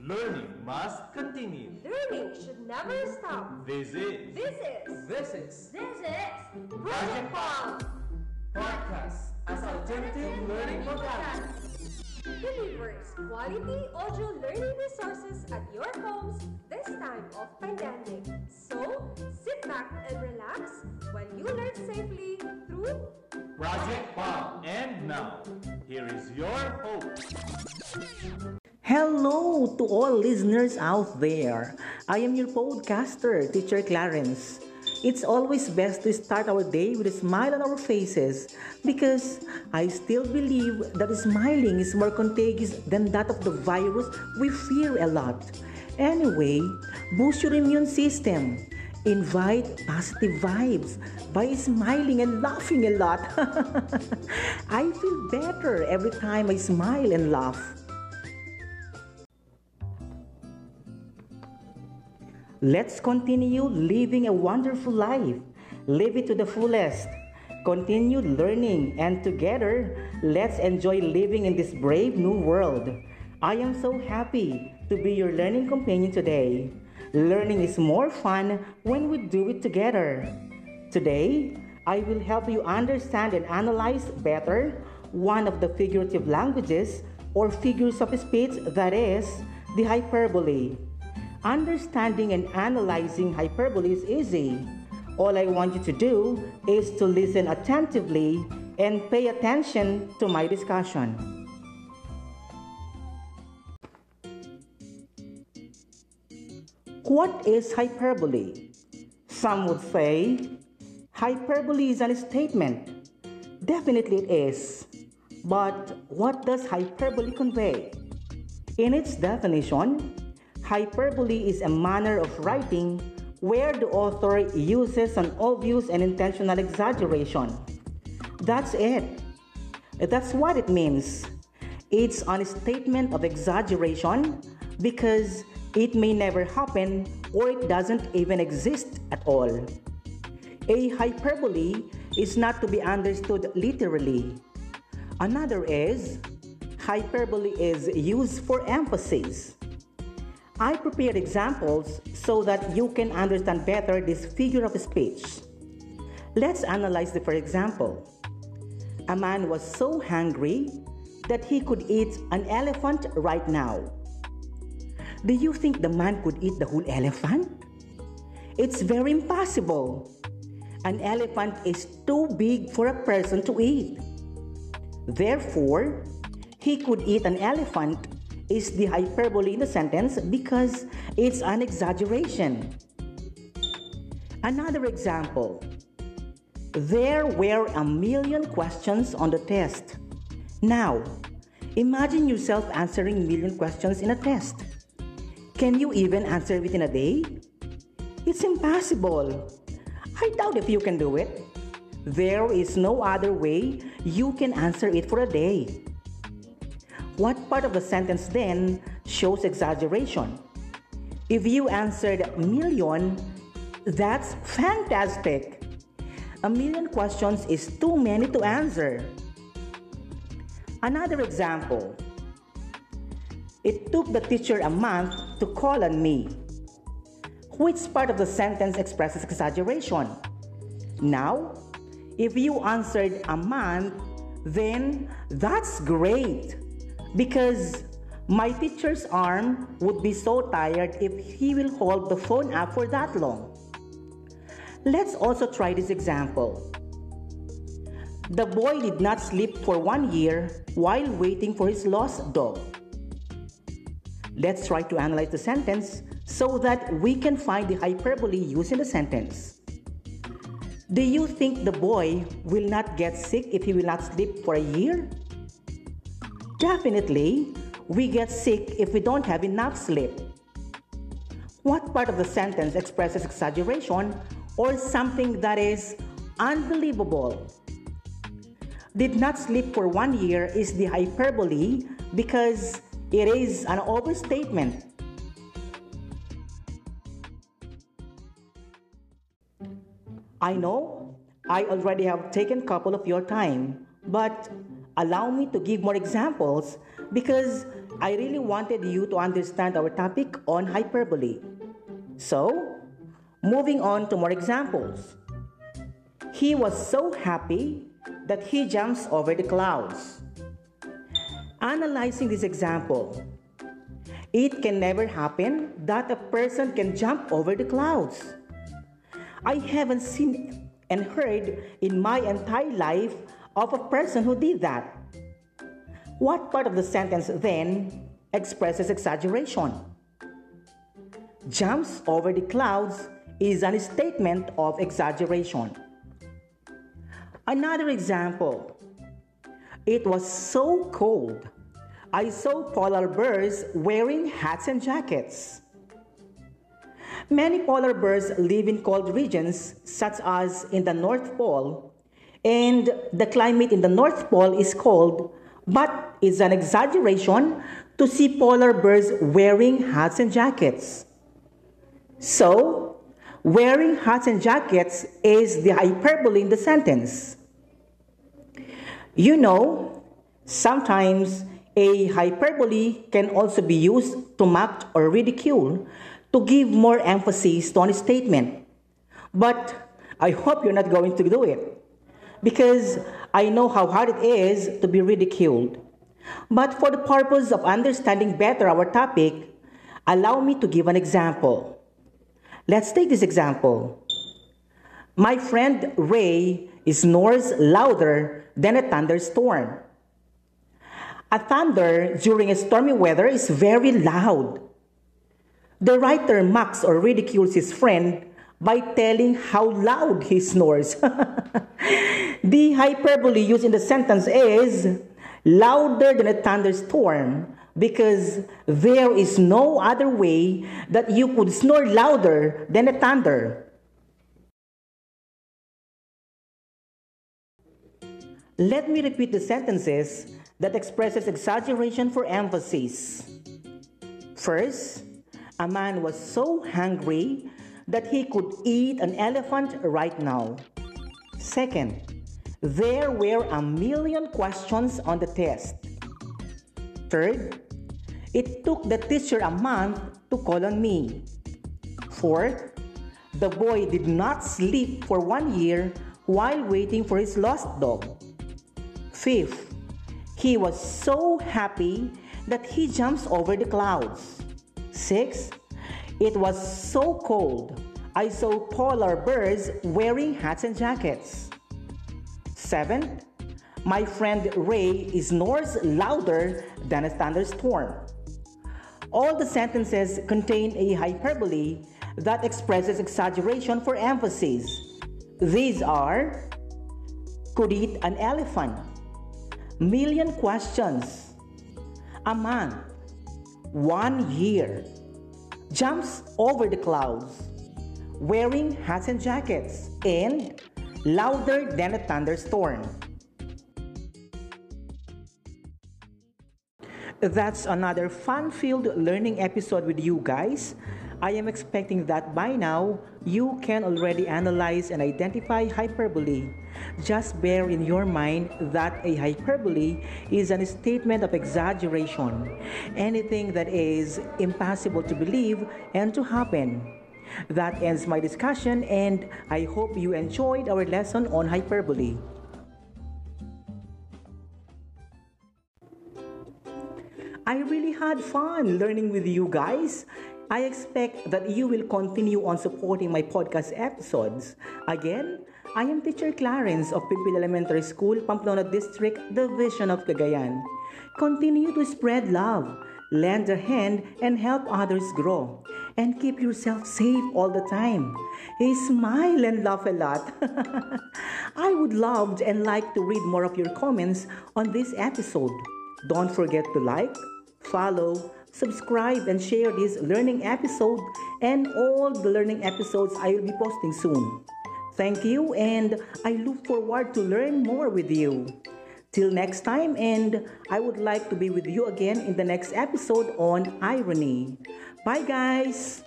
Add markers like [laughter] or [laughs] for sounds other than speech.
Learning must continue. Learning should never stop. This is This is This is this is Project PALM Podcast as alternative learning modality. delivers quality audio learning resources at your homes this time of pandemic. So sit back and relax while you learn safely through Project PALM. And now, here is your host. Hello to all listeners out there. I am your podcaster, Teacher Clarence. It's always best to start our day with a smile on our faces because I still believe that smiling is more contagious than that of the virus we fear a lot. Anyway, boost your immune system. Invite positive vibes by smiling and laughing a lot. [laughs] I feel better every time I smile and laugh. Let's continue living a wonderful life. Live it to the fullest. Continue learning, and together, let's enjoy living in this brave new world. I am so happy to be your learning companion today. Learning is more fun when we do it together. Today, I will help you understand and analyze better one of the figurative languages or figures of speech that is the hyperbole. Understanding and analyzing hyperbole is easy. All I want you to do is to listen attentively and pay attention to my discussion. What is hyperbole? Some would say hyperbole is a statement. Definitely it is. But what does hyperbole convey? In its definition, Hyperbole is a manner of writing where the author uses an obvious and intentional exaggeration. That's it. That's what it means. It's a statement of exaggeration because it may never happen or it doesn't even exist at all. A hyperbole is not to be understood literally. Another is hyperbole is used for emphasis. I prepared examples so that you can understand better this figure of speech. Let's analyze the first example. A man was so hungry that he could eat an elephant right now. Do you think the man could eat the whole elephant? It's very impossible. An elephant is too big for a person to eat. Therefore, he could eat an elephant is the hyperbole in the sentence because it's an exaggeration. Another example There were a million questions on the test. Now, imagine yourself answering million questions in a test. Can you even answer within a day? It's impossible. I doubt if you can do it. There is no other way you can answer it for a day. What part of the sentence then shows exaggeration? If you answered million, that's fantastic. A million questions is too many to answer. Another example. It took the teacher a month to call on me. Which part of the sentence expresses exaggeration? Now, if you answered a month, then that's great because my teacher's arm would be so tired if he will hold the phone up for that long. Let's also try this example. The boy did not sleep for one year while waiting for his lost dog. Let's try to analyze the sentence so that we can find the hyperbole used in the sentence. Do you think the boy will not get sick if he will not sleep for a year? Definitely, we get sick if we don't have enough sleep. What part of the sentence expresses exaggeration or something that is unbelievable? Did not sleep for one year is the hyperbole because it is an overstatement. I know I already have taken a couple of your time, but allow me to give more examples because I really wanted you to understand our topic on hyperbole. So, moving on to more examples. He was so happy that he jumps over the clouds. Analyzing this example, it can never happen that a person can jump over the clouds. I haven't seen and heard in my entire life of a person who did that. What part of the sentence then expresses exaggeration? Jumps over the clouds is a statement of exaggeration. Another example. It was so cold. I saw polar bears wearing hats and jackets. Many polar bears live in cold regions, such as in the North Pole, and the climate in the North Pole is cold, but it's an exaggeration to see polar bears wearing hats and jackets. So, Wearing hats and jackets is the hyperbole in the sentence. You know, sometimes a hyperbole can also be used to mock or ridicule to give more emphasis to a statement. But I hope you're not going to do it because I know how hard it is to be ridiculed. But for the purpose of understanding better our topic, allow me to give an example. Let's take this example. My friend Ray snores louder than a thunderstorm. A thunder during a stormy weather is very loud. The writer mocks or ridicules his friend by telling how loud he snores. [laughs] the hyperbole used in the sentence is louder than a thunderstorm because there is no other way that you could snore louder than a thunder. Let me repeat the sentences that expresses exaggeration for emphasis. First, a man was so hungry that he could eat an elephant right now. Second, there were a million questions on the test. Third, it took the teacher a month to call on me. Fourth, the boy did not sleep for one year while waiting for his lost dog. Fifth, he was so happy that he jumps over the clouds. Sixth, it was so cold. I saw polar bears wearing hats and jackets. Seventh, my friend Ray snores louder than a thunderstorm. All the sentences contain a hyperbole that expresses exaggeration for emphasis. These are could eat an elephant, million questions, a month, one year, jumps over the clouds, wearing hats and jackets, and louder than a thunderstorm. That's another fun filled learning episode with you guys. I am expecting that by now you can already analyze and identify hyperbole. Just bear in your mind that a hyperbole is a statement of exaggeration, anything that is impossible to believe and to happen. That ends my discussion, and I hope you enjoyed our lesson on hyperbole. I really had fun learning with you guys. I expect that you will continue on supporting my podcast episodes. Again, I am teacher Clarence of Pimpil Elementary School, Pamplona District, Division of Cagayan. Continue to spread love, lend a hand, and help others grow. And keep yourself safe all the time. Smile and laugh a lot. [laughs] I would love and like to read more of your comments on this episode. Don't forget to like, follow, subscribe, and share this learning episode and all the learning episodes I will be posting soon. Thank you, and I look forward to learn more with you. Till next time, and I would like to be with you again in the next episode on irony. Bye, guys.